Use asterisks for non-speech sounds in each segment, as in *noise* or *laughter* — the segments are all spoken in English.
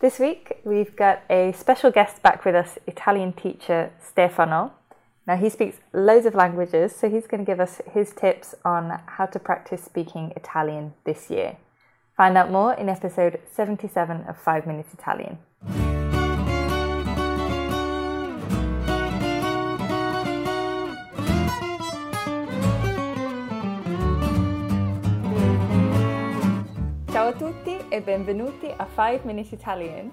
This week we've got a special guest back with us, Italian teacher Stefano. Now he speaks loads of languages, so he's going to give us his tips on how to practice speaking Italian this year. Find out more in episode 77 of 5 Minutes Italian. E benvenuti a 5 Minutes Italian.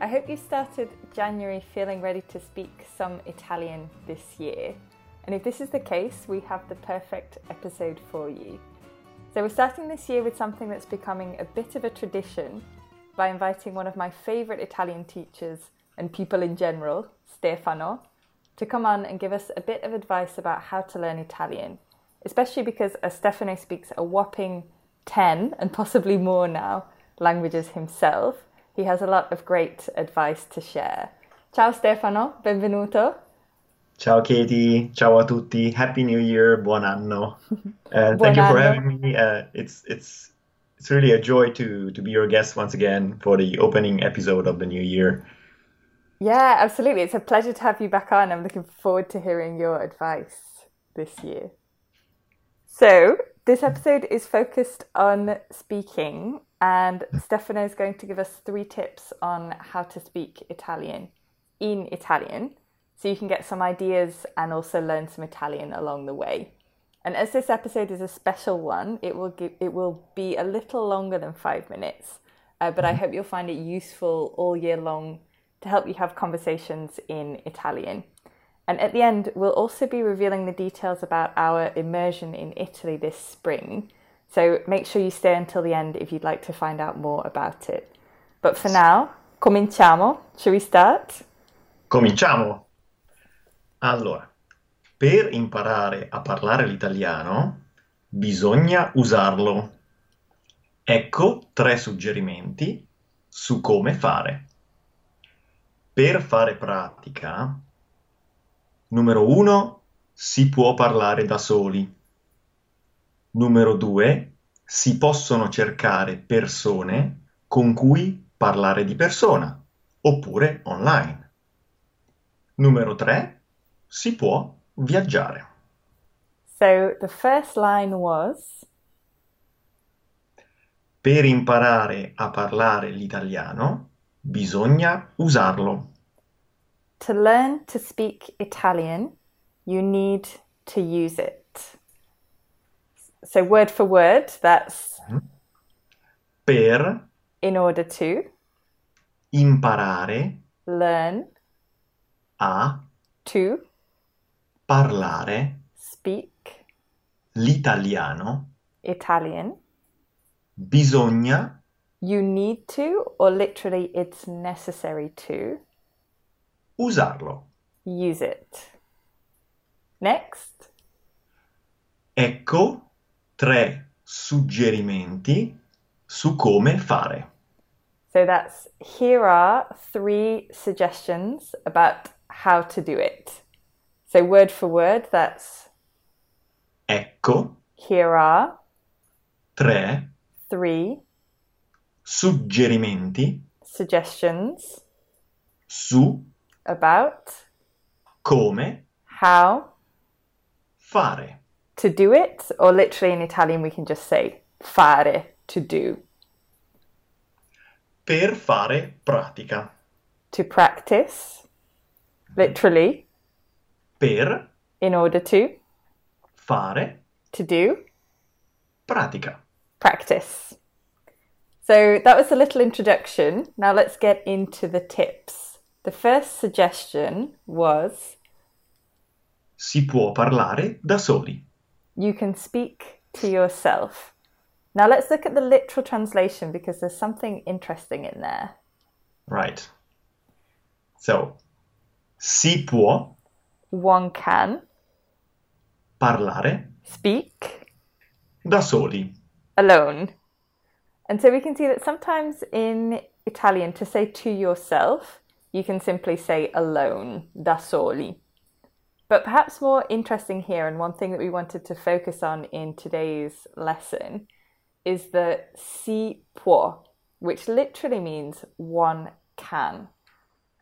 I hope you started January feeling ready to speak some Italian this year. And if this is the case, we have the perfect episode for you. So, we're starting this year with something that's becoming a bit of a tradition by inviting one of my favourite Italian teachers and people in general, Stefano, to come on and give us a bit of advice about how to learn Italian, especially because as Stefano speaks a whopping 10 and possibly more now languages himself, he has a lot of great advice to share. Ciao Stefano, benvenuto. Ciao Katie, ciao a tutti, happy new year, buon anno. *laughs* Uh, Buon thank you for having me. Uh, it's it's it's really a joy to to be your guest once again for the opening episode of the new year. Yeah, absolutely. It's a pleasure to have you back on. I'm looking forward to hearing your advice this year. So, this episode is focused on speaking, and Stefano is going to give us three tips on how to speak Italian in Italian so you can get some ideas and also learn some Italian along the way. And as this episode is a special one, it will give, it will be a little longer than five minutes, uh, but I hope you'll find it useful all year long to help you have conversations in Italian. And at the end, we'll also be revealing the details about our immersion in Italy this spring. So make sure you stay until the end if you'd like to find out more about it. But for now, cominciamo. Shall we start? Cominciamo! Allora, per imparare a parlare l'italiano bisogna usarlo. Ecco tre suggerimenti su come fare. Per fare pratica, numero uno, si può parlare da soli. Numero due, si possono cercare persone con cui parlare di persona, oppure online. Numero 3. Si può viaggiare. So the first line was Per imparare a parlare l'italiano bisogna usarlo. To learn to speak Italian, you need to use it. So, word for word, that's mm-hmm. Per in order to imparare learn a to parlare speak l'italiano Italian. bisogna You need to, or literally, it's necessary to usarlo. use it. Next, Ecco tre suggerimenti su come fare. so that's here are three suggestions about how to do it. So, word for word, that's Ecco here are tre three suggerimenti suggestions su about come how fare. to do it, or literally in Italian, we can just say fare, to do, Per fare pratica. to practice, literally, Per in order to, fare to do, pratica. practice. So that was a little introduction. Now let's get into the tips. The first suggestion was Si può parlare da soli. you can speak to yourself. Now let's look at the literal translation because there's something interesting in there. Right. So, si può One can parlare speak da soli. alone. And so we can see that sometimes in Italian, to say to yourself, you can simply say alone, da soli. But perhaps more interesting here, and one thing that we wanted to focus on in today's lesson, is the si può, which literally means one can.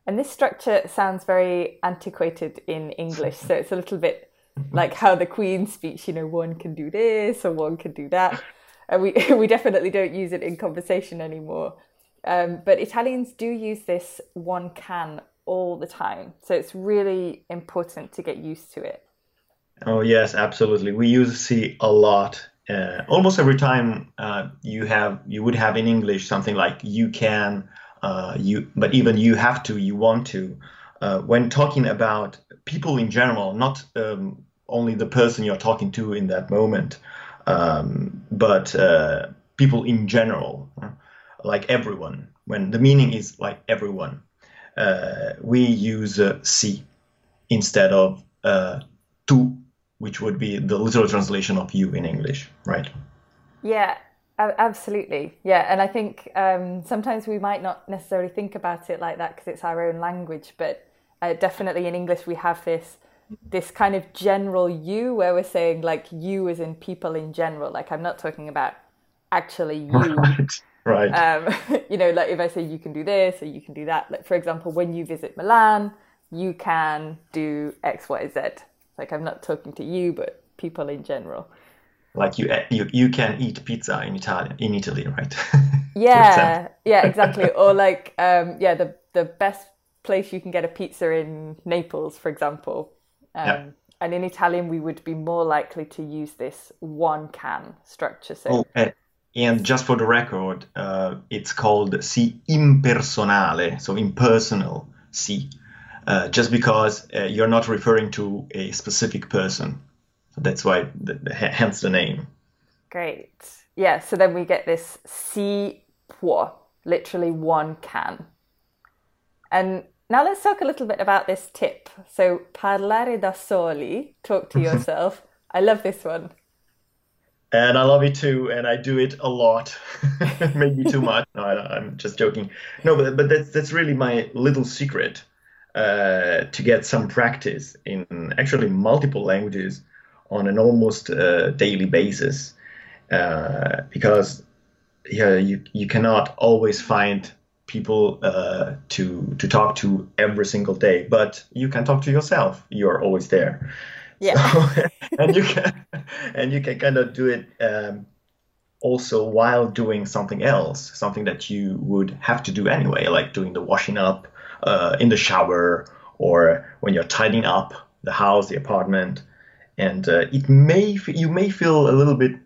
And this structure sounds very antiquated in English, so it's a little bit like how the Queen speaks, you know, one can do this or one can do that. And we, *laughs* we definitely don't use it in conversation anymore. Um, but Italians do use this one can all the time. So it's really important to get used to it. Oh, yes, absolutely. We use si a lot. Uh, almost every time uh, you have you would have in English something like you can, uh, you but even you have to, you want to. Uh, when talking about people in general, not um, only the person you're talking to in that moment, um, but uh, people in general, like everyone. When the meaning is like everyone, uh, we use uh, si instead of uh, tu, which would be the literal translation of you in English, right? Yeah, absolutely. Yeah, and I think um, sometimes we might not necessarily think about it like that because it's our own language, but uh, definitely in English we have this this kind of general you where we're saying like you as in people in general. Like I'm not talking about actually you. *laughs* Right. Um, *laughs* you know, like if I say you can do this or you can do that. Like for example, when you visit Milan, you can do X, Y, Z. Like I'm not talking to you, but people in general. Like you, you, you can eat pizza in Italy, in Italy, right? *laughs* yeah, yeah, exactly. or like, um, yeah, the the best place you can get a pizza in Naples, for example. Um, yeah. And in Italian, we would be more likely to use this one can structure. So, oh, and just for the record, uh, it's called si impersonale, so impersonal si, uh, just because uh, you're not referring to a specific person. So that's why, the, the, hence the name. Great. Yeah, so then we get this si può, literally one can. And now let's talk a little bit about this tip. So, parlare da soli, talk to *laughs* yourself. I love this one and I love it too, and I do it a lot, *laughs* maybe too *laughs* much. No, I, am just joking. No, but but that's that's really my little secret uh, to get some practice in actually multiple languages on an almost uh, daily basis, uh, because yeah, you you cannot always find people uh, to to talk to every single day, but you can talk to yourself. You're always there. Yeah. So, *laughs* and you can and you can kind of do it um, also while doing something else, something that you would have to do anyway, like doing the washing up uh, in the shower or when you're tidying up the house, the apartment. And uh, it may you may feel a little bit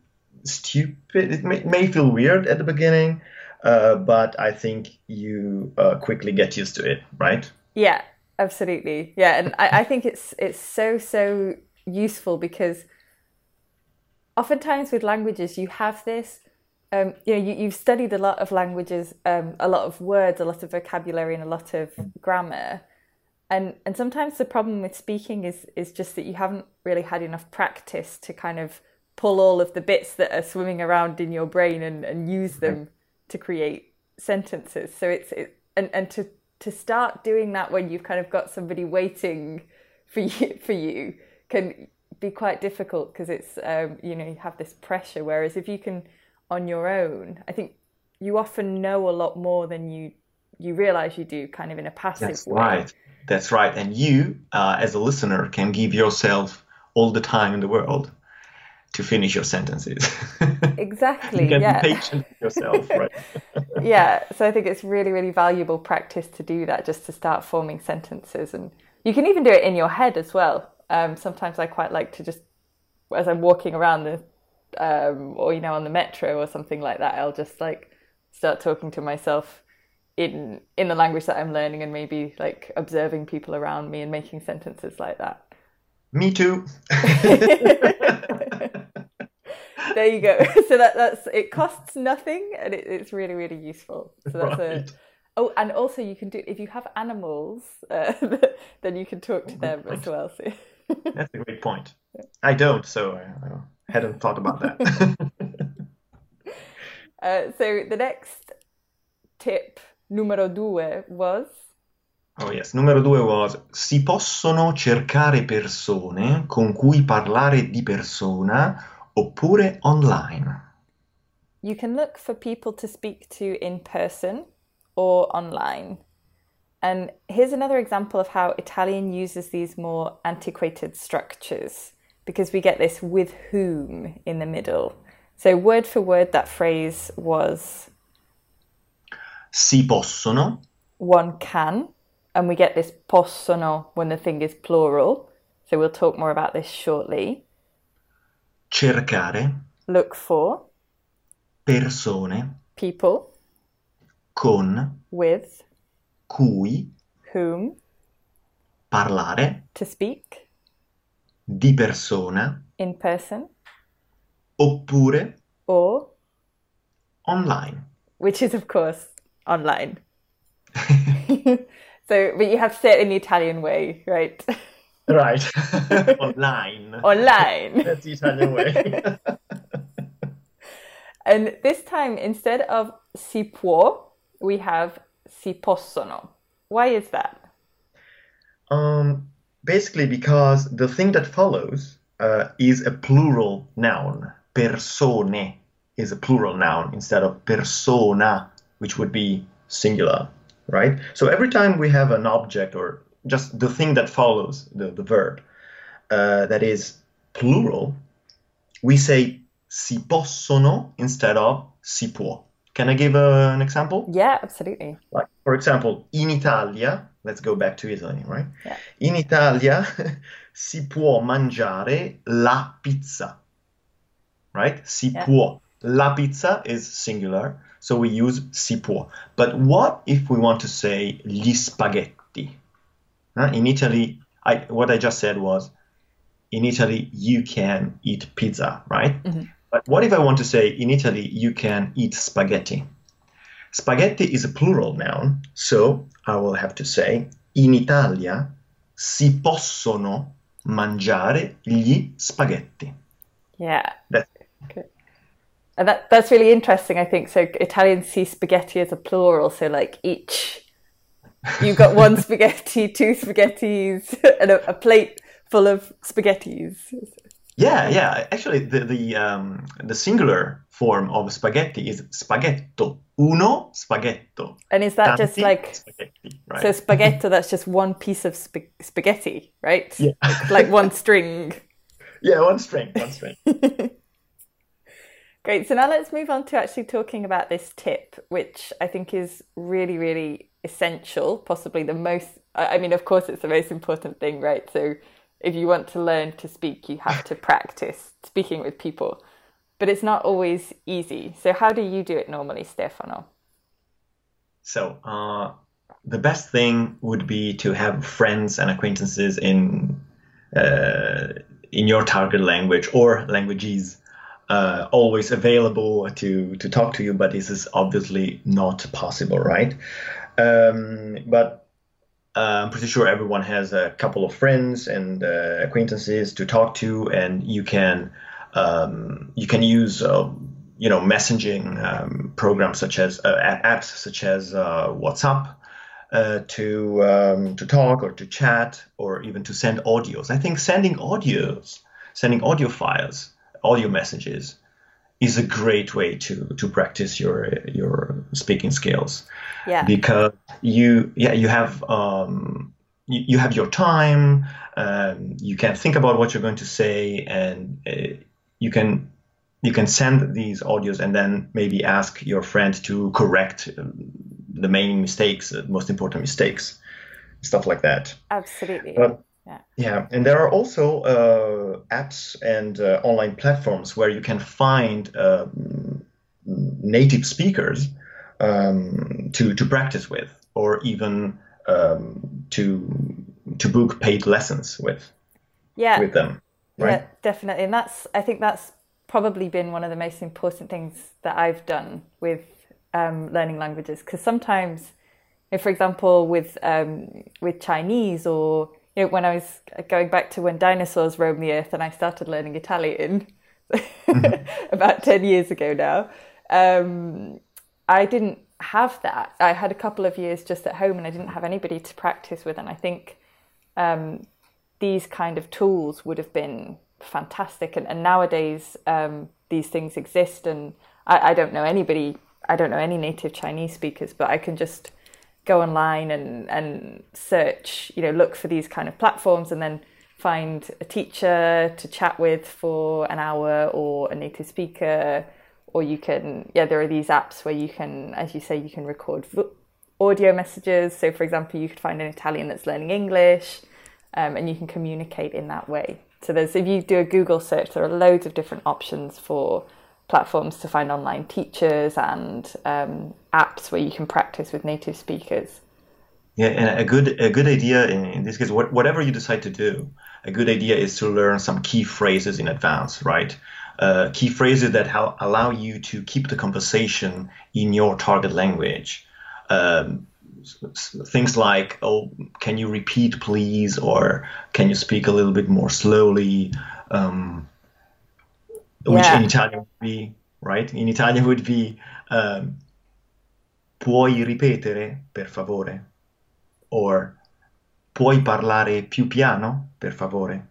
stupid. It may, may feel weird at the beginning, uh, but I think you uh, quickly get used to it, right? Yeah, absolutely. Yeah, and I, I think it's it's so so useful because oftentimes with languages you have this um, you know you, you've studied a lot of languages um, a lot of words a lot of vocabulary and a lot of grammar. And and sometimes the problem with speaking is is just that you haven't really had enough practice to kind of pull all of the bits that are swimming around in your brain and, and use them to create sentences. So it's it, and and to to start doing that when you've kind of got somebody waiting for you *laughs* for you can be quite difficult because it's um, you know you have this pressure. Whereas if you can on your own, I think you often know a lot more than you you realize you do, kind of in a passive That's way. right. That's right. And you, uh, as a listener, can give yourself all the time in the world to finish your sentences. *laughs* Exactly. you can yeah. be patient with yourself, *laughs* right? yeah. *laughs* So I think it's really, really valuable practice to do that, just to start forming sentences, and you can even do it in your head as well um, sometimes I quite like to just, as I'm walking around the, um, or you know, on the metro or something like that, I'll just like start talking to myself in in the language that I'm learning, and maybe like observing people around me and making sentences like that. Me too. There you go. *laughs* So that that's it costs nothing, and it, it's really really useful. So that's right. a Oh, and also you can do if you have animals, uh, *laughs* then you can talk to them as well. So. *laughs* That's a great point. I don't, so I, hadn't thought about that. uh, so the next tip, numero due, was. Oh yes, numero due was si possono cercare persone con cui parlare di persona oppure online. You can look for people to speak to in person or online. And here's another example of how Italian uses these more antiquated structures because we get this with whom in the middle. So, word for word, that phrase was Si possono one can, and we get this possono when the thing is plural. So, we'll talk more about this shortly. Cercare Look for persone people con with cui whom parlare to speak di persona in person oppure or, online. which is, of course, online. *laughs* *laughs* so, but you have said in the Italian way, right? *laughs* Right. *laughs* online. online. That's the Italian way. *laughs* And this time, instead of si può, we have si possono. Why is that? um, basically, because the thing that follows uh, is a plural noun. Persone is a plural noun instead of persona, which would be singular, right? So every time we have an object or just the thing that follows the, the verb uh, that is plural, we say si possono instead of si può. Can I give uh, an example? Yeah, absolutely. Like, for example, in Italia, let's go back to Italy, right? Yeah. In Italia *laughs* si può mangiare la pizza, right? Si Yeah. può. La pizza is singular, so we use si può. But what if we want to say gli spaghetti? In Italy, I, what I just said was, in Italy, you can eat pizza, right? Mm-hmm. But what if I want to say, in Italy, you can eat spaghetti? Spaghetti is a plural noun, so I will have to say, in Italia si possono mangiare gli spaghetti. Yeah. That's Okay. And that, that's really interesting, I think. So Italians see spaghetti as a plural, so like each. You've got one spaghetti, two spaghettis, *laughs* and a, a plate full of spaghettis. Yeah, yeah. Actually, the the um, the singular form of spaghetti is spaghetto. Uno spaghetto. And is that just like spaghetti, right? so spaghetto? That's just one piece of sp- spaghetti, right? Yeah. like one string. *laughs* yeah, one string, one string. *laughs* Great. So now let's move on to actually talking about this tip, which I think is really, really essential. Possibly the most. I mean, of course, it's the most important thing, right? So if you want to learn to speak, you have to *laughs* practice speaking with people. But it's not always easy. So how do you do it normally, Stefano? So, uh, the best thing would be to have friends and acquaintances in uh, in your target language or languages uh, always available to to talk to you. But this is obviously not possible, right? Um, but uh, I'm pretty sure everyone has a couple of friends and uh, acquaintances to talk to, and you can um, you can use uh, you know messaging um, programs such as uh, apps such as uh, WhatsApp to um, to talk or to chat or even to send audios. I think sending audios, sending audio files, audio messages is a great way to to practice your your speaking skills Yeah. because you yeah you have um, you, you have your time um, you can think about what you're going to say and uh, you can you can send these audios and then maybe ask your friend to correct um, the main mistakes the most important mistakes stuff like that Absolutely. But- yeah. yeah, and there are also uh, apps and uh, online platforms where you can find um, native speakers um, to to practice with, or even um, to to book paid lessons with Yeah. with them. Right? Yeah, definitely. And that's I think that's probably been one of the most important things that I've done with um, learning languages because sometimes, you know, for example, with um, with Chinese or when I was going back to when dinosaurs roamed the earth and I started learning Italian *laughs* about ten years ago now, um, I didn't have that. I had a couple of years just at home and I didn't have anybody to practice with, and I think um, these kind of tools would have been fantastic. And, and nowadays, um, these things exist. And I, I don't know anybody, I don't know any native Chinese speakers, but I can just go online and, and search, you know, look for these kind of platforms and then find a teacher to chat with for an hour or a native speaker. Or you can, yeah, there are these apps where you can, as you say, you can record audio messages. So, for example, you could find an Italian that's learning English um, and you can communicate in that way. So, there's if you do a Google search, there are loads of different options for platforms to find online teachers and um, apps where you can practice with native speakers. Yeah, and a good a good idea in, in this case, what, whatever you decide to do, a good idea is to learn some key phrases in advance, right? Uh, key phrases that ha- allow you to keep the conversation in your target language. Um, things like, oh, can you repeat, please, or can you speak a little bit more slowly? Um, which yeah. in Italian would be right. In Italian would be um, puoi ripetere per favore, or puoi parlare più piano per favore.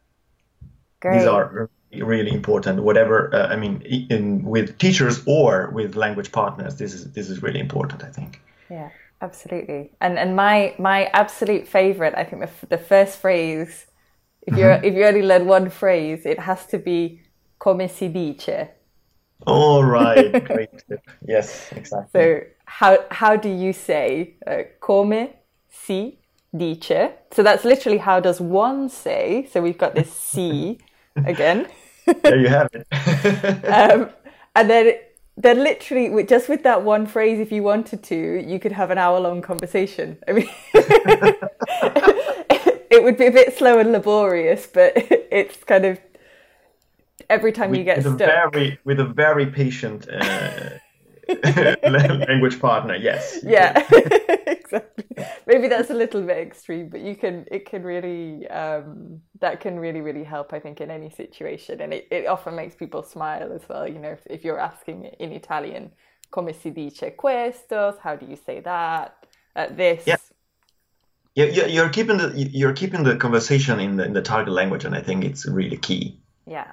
Great. These are really important. Whatever uh, I mean, in, with teachers or with language partners, this is this is really important. I think. Yeah, absolutely. And and my my absolute favorite, I think the, the first phrase. If you if you only learn one phrase, it has to be come si dice. All right, *laughs* great. yes, exactly. So how how do you say uh, come si dice? So that's literally how does one say? So we've got this si *laughs* again. there you have it. *laughs* um, and then then literally just with that one phrase if you wanted to you could have an hour long conversation i mean it would be a bit slow and laborious but it's kind of every time with, you get with stuck. A very, with a very patient uh, *laughs* *laughs* language partner, yes. Yeah, *laughs* exactly. Maybe that's a little bit extreme, but you can. It can really. Um, that can really, really help. I think in any situation, and it, it often makes people smile as well. You know, if, if you're asking in Italian, come si dice questo? How do you say that? Uh, this. Yeah. Yeah, you're keeping the you're keeping the conversation in the in the target language, and I think it's really key. Yeah,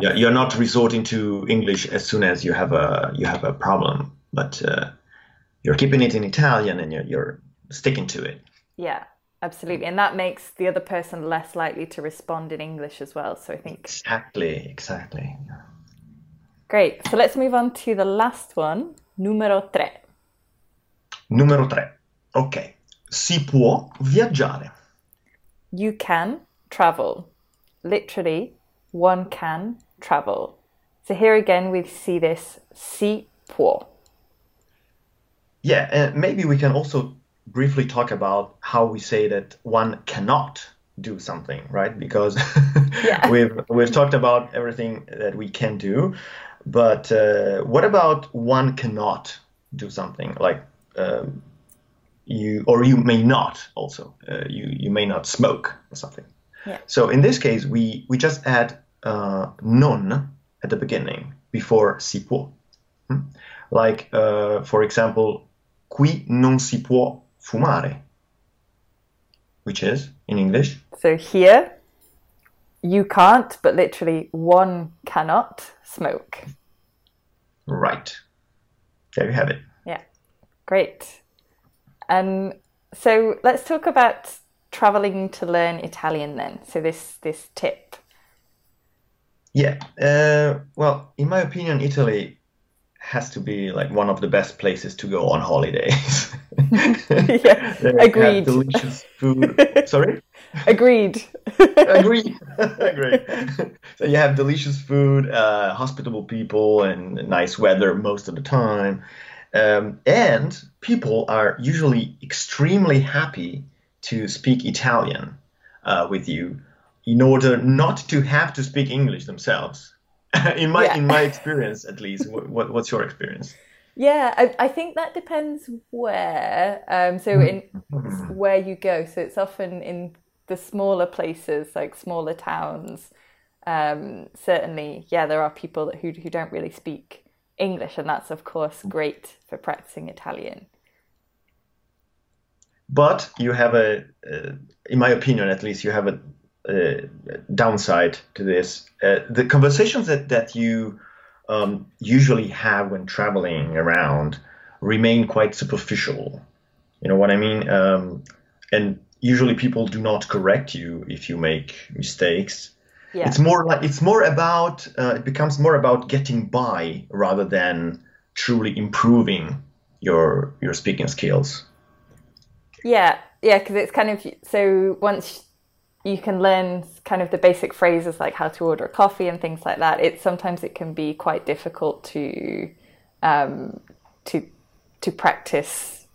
you're not resorting to English as soon as you have a you have a problem, but uh, you're keeping it in Italian and you're, you're sticking to it. Yeah, absolutely, and that makes the other person less likely to respond in English as well. So I think exactly, exactly. Great. So let's move on to the last one, numero tre. Numero tre. Ok. Si può viaggiare. You can travel. Literally, one can travel. So here again, we see this si può. Yeah, and maybe we can also briefly talk about how we say that one cannot do something, right? Because *laughs* yeah. we've we've talked about everything that we can do, but uh, what about one cannot do something like um, you or you may not also uh, you you may not smoke or something. Yeah. So in this case, we we just add uh, non at the beginning before si può. Hmm? Like, uh, for example, qui non si può fumare, which is in English. So here, you can't, but literally one cannot smoke. Right. There you have it. Yeah. Great. Um, so let's talk about traveling to learn Italian then. So this this tip. Yeah. Uh, well, in my opinion, Italy has to be like one of the best places to go on holidays. *laughs* yeah, *laughs* agreed. delicious food. *laughs* Sorry. Agreed. Agreed. Agreed. so you have delicious food, uh, hospitable people, and nice weather most of the time. Um, and people are usually extremely happy to speak Italian uh, with you in order not to have to speak English themselves. *laughs* in my yeah. in my experience, at least, what, what's your experience? Yeah, I, I think that depends where. Um, so in where you go, so it's often in the smaller places, like smaller towns. Um, certainly, yeah, there are people who who don't really speak English, and that's of course great for practicing Italian. But you have a, uh, in my opinion, at least, you have a uh, downside to this. Uh, the conversations that, that you um, usually have when traveling around remain quite superficial. You know what I mean? Um, and usually people do not correct you if you make mistakes. Yeah. It's more like it's more about uh, it becomes more about getting by rather than truly improving your your speaking skills. Yeah, yeah, because it's kind of so once you can learn kind of the basic phrases like how to order a coffee and things like that. It sometimes it can be quite difficult to um, to to practice,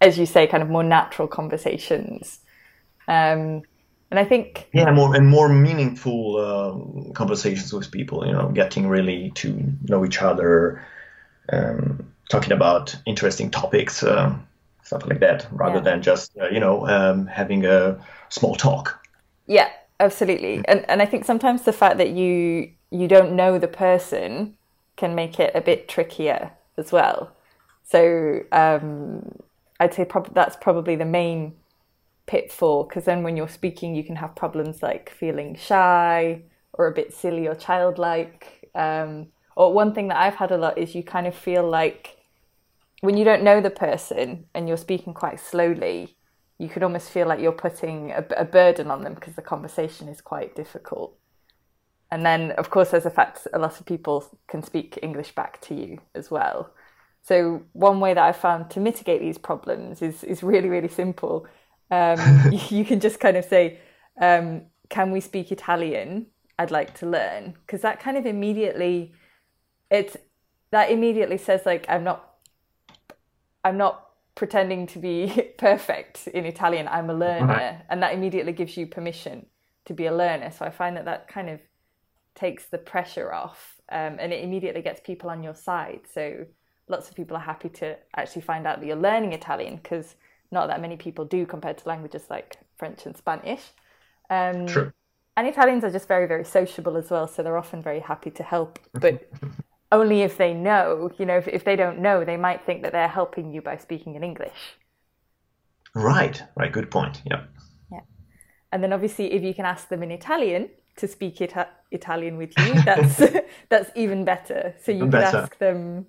as you say, kind of more natural conversations. Um, and I think yeah, more and more meaningful uh, conversations with people. You know, getting really to know each other, um, talking about interesting topics. Uh, stuff like that, rather yeah. than just uh, you know um, having a small talk. Yeah, absolutely. And and I think sometimes the fact that you you don't know the person can make it a bit trickier as well. So um, I'd say prob- that's probably the main pitfall because then when you're speaking, you can have problems like feeling shy or a bit silly or childlike. Um, or one thing that I've had a lot is you kind of feel like when you don't know the person and you're speaking quite slowly, you could almost feel like you're putting a, a burden on them because the conversation is quite difficult. And then, of course, there's a fact a lot of people can speak English back to you as well. So one way that I found to mitigate these problems is is really really simple. Um, you, *laughs* *laughs* you, can just kind of say, um, "Can we speak Italian? I'd like to learn," because that kind of immediately it's that immediately says like I'm not I'm not pretending to be *laughs* perfect in Italian. I'm a learner, right. and that immediately gives you permission to be a learner. So I find that that kind of takes the pressure off, um, and it immediately gets people on your side. So lots of people are happy to actually find out that you're learning Italian because not that many people do compared to languages like French and Spanish. Um, True. And Italians are just very, very sociable as well, so they're often very happy to help. But *laughs* only if they know. You know, if, if they don't know, they might think that they're helping you by speaking in English. Right, right. Good point. Yeah. Yeah. And then obviously, if you can ask them in Italian to speak Ita- Italian with you, *laughs* that's *laughs* that's even better. So you can ask them.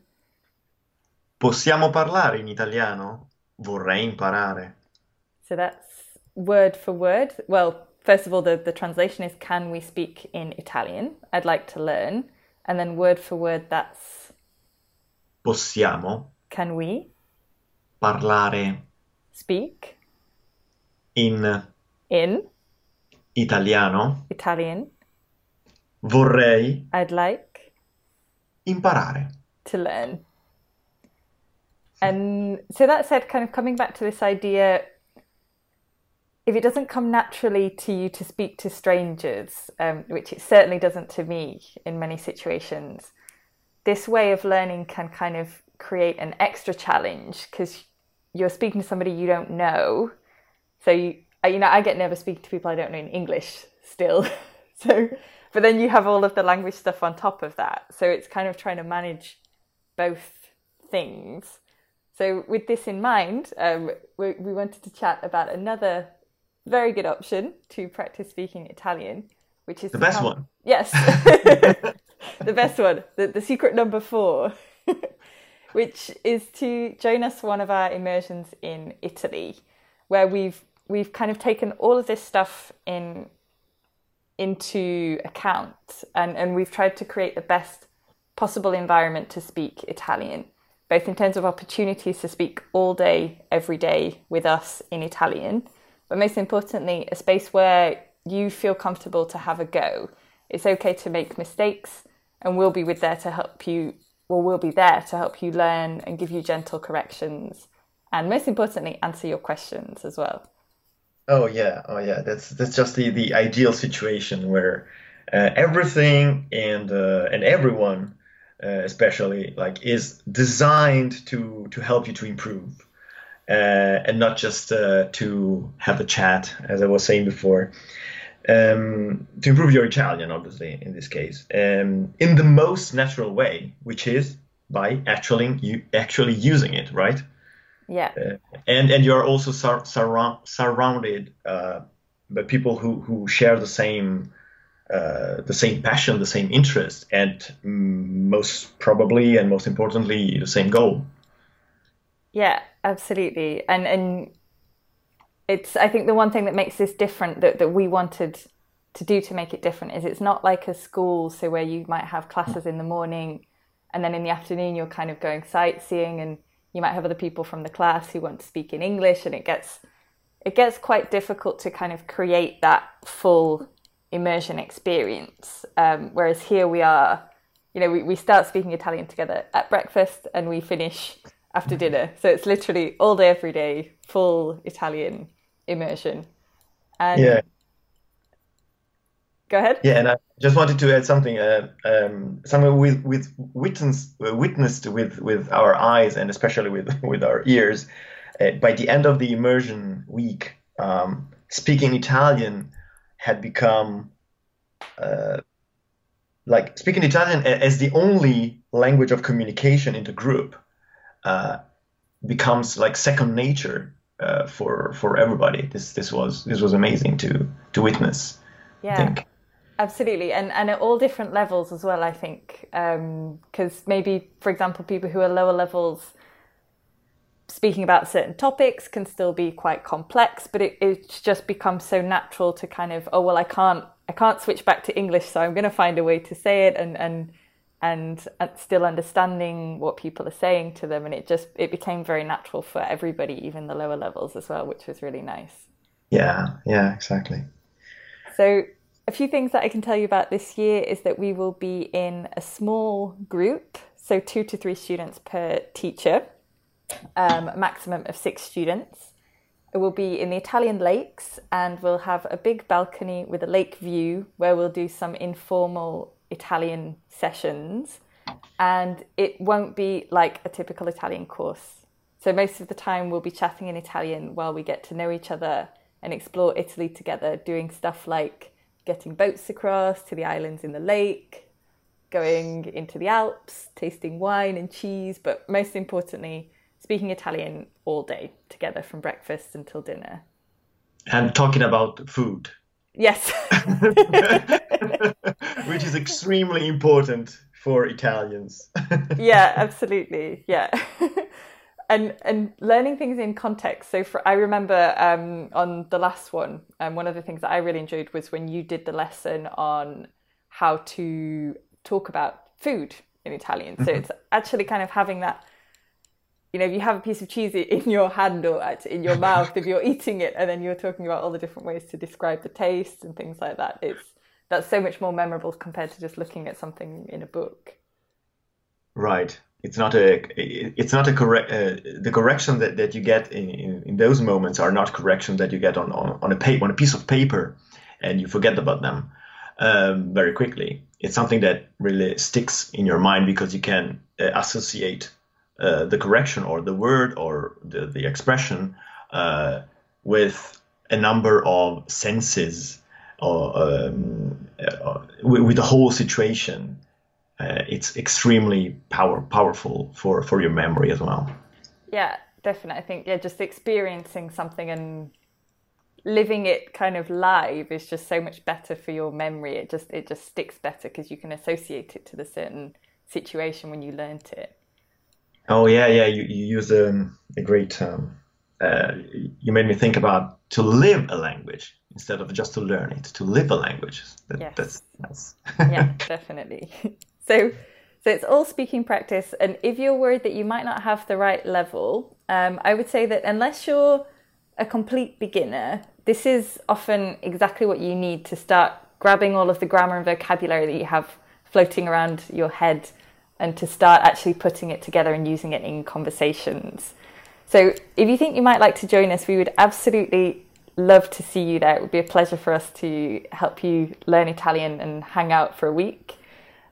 Possiamo parlare in italiano? Vorrei imparare. So that's word for word. Well, first of all, the, the translation is Can we speak in Italian? I'd like to learn. And then word for word, that's possiamo can we parlare speak in in italiano? Italian. Vorrei I'd like imparare. to learn. And so that said, kind of coming back to this idea if it doesn't come naturally to you to speak to strangers, um, which it certainly doesn't to me in many situations, this way of learning can kind of create an extra challenge because you're speaking to somebody you don't know. So you, you know, I get nervous speaking to people I don't know in English still. *laughs* so, but then you have all of the language stuff on top of that. So it's kind of trying to manage both things. So with this in mind, um, we, we wanted to chat about another very good option to practice speaking Italian, which is the best come... one. Yes, *laughs* the best one, the, the secret number four, *laughs* which is to join us one of our immersions in Italy, where we've we've kind of taken all of this stuff in into account and, and we've tried to create the best possible environment to speak Italian, both in terms of opportunities to speak all day, every day with us in Italian, but most importantly, a space where you feel comfortable to have a go. It's okay to make mistakes, and we'll be with there to help you. Well, we'll be there to help you learn and give you gentle corrections, and most importantly, answer your questions as well. Oh yeah, oh yeah. That's that's just the, the ideal situation where uh, everything and uh, and everyone, uh, especially like, is designed to to help you to improve and not just uh, to have a chat, as I was saying before. Um, to improve your Italian, obviously, in this case, um, in the most natural way, which is by actually you actually using it, right? Yeah. Uh, and and you're also sur- surround, surrounded uh, by people who who share the same uh, the same passion, the same interest, and most probably and most importantly the same goal. Yeah, absolutely. And and it's I think the one thing that makes this different that, that we wanted to do to make it different is it's not like a school so where you might have classes in the morning and then in the afternoon you're kind of going sightseeing and you might have other people from the class who want to speak in English and it gets it gets quite difficult to kind of create that full immersion experience. Um, whereas here we are, you know, we, we start speaking Italian together at breakfast and we finish after dinner. So it's literally all day, every day, full Italian immersion. And yeah. Go ahead. Yeah, and I just wanted to add something. Uh, um, something with with witnessed, witnessed with with our eyes and especially with *laughs* with our ears. Uh, by the end of the immersion week, um, speaking Italian had become uh, like speaking Italian as the only language of communication in the group uh, becomes like second nature uh, for for everybody. This this was this was amazing to to witness. Yeah. Absolutely, and and at all different levels as well. I think because um, maybe, for example, people who are lower levels speaking about certain topics can still be quite complex, but it, it's just becomes so natural to kind of oh well, I can't I can't switch back to English, so I'm going to find a way to say it, and and and still understanding what people are saying to them, and it just it became very natural for everybody, even the lower levels as well, which was really nice. Yeah, yeah, exactly. So a few things that I can tell you about this year is that we will be in a small group, so two to three students per teacher, um, a maximum of six students. It will be in the Italian lakes, and we'll have a big balcony with a lake view where we'll do some informal Italian sessions. And it won't be like a typical Italian course. So, most of the time, we'll be chatting in Italian while we get to know each other and explore Italy together, doing stuff like getting boats across to the islands in the lake, going into the Alps, tasting wine and cheese, but most importantly, speaking Italian all day together from breakfast until dinner. And talking about food. Yes. *laughs* *laughs* Which is extremely important for Italians. *laughs* yeah, absolutely. Yeah *laughs* and and learning things in context. So for I remember um, on the last one, um, one of the things that I really enjoyed was when you did the lesson on how to talk about food in Italian. So mm-hmm. it's actually kind of having that. You know, if you have a piece of cheese in your hand or in your *laughs* mouth, if you're eating it, and then you're talking about all the different ways to describe the taste and things like that, it's that's so much more memorable compared to just looking at something in a book. Right it's not a it's not a correct uh, the correction that, that you get in, in, in, those moments are not corrections that you get on, on, on a paper on a piece of paper and you forget about them um, very quickly it's something that really sticks in your mind because you can uh, associate uh, the correction or the word or the, the expression uh, with a number of senses or um, uh, with, with the whole situation uh, it's extremely power powerful for for your memory as well. Yeah, definitely. I think yeah, just experiencing something and living it kind of live is just so much better for your memory. It just it just sticks better because you can associate it to the certain situation when you learnt it. Oh yeah, yeah. You you use um, a great. Um, uh, you made me think about to live a language instead of just to learn it. To live a language. That, yes. That's that's. yeah, *laughs* definitely. *laughs* So, so it's all speaking practice. And if you're worried that you might not have the right level, um, I would say that unless you're a complete beginner, this is often exactly what you need to start grabbing all of the grammar and vocabulary that you have floating around your head and to start actually putting it together and using it in conversations. So, if you think you might like to join us, we would absolutely love to see you there. It would be a pleasure for us to help you learn Italian and hang out for a week.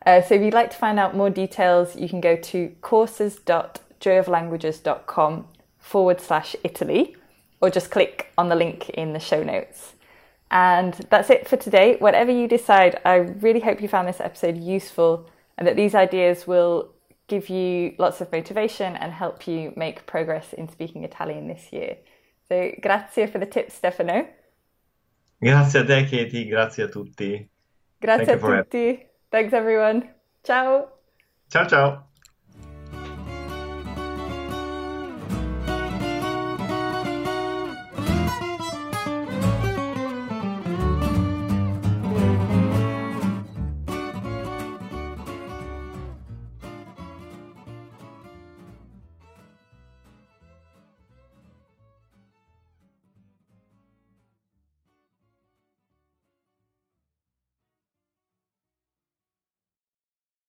Uh, so if you'd like to find out more details, you can go to courses.joyoflanguages.com forward slash Italy, or just click on the link in the show notes. And that's it for today. Whatever you decide, I really hope you found this episode useful and that these ideas will give you lots of motivation and help you make progress in speaking Italian this year. So, grazie for the tips, Stefano. Grazie a te, Katie. Grazie a tutti. Grazie Thank a tutti. Thanks, everyone. Ciao. Ciao, ciao.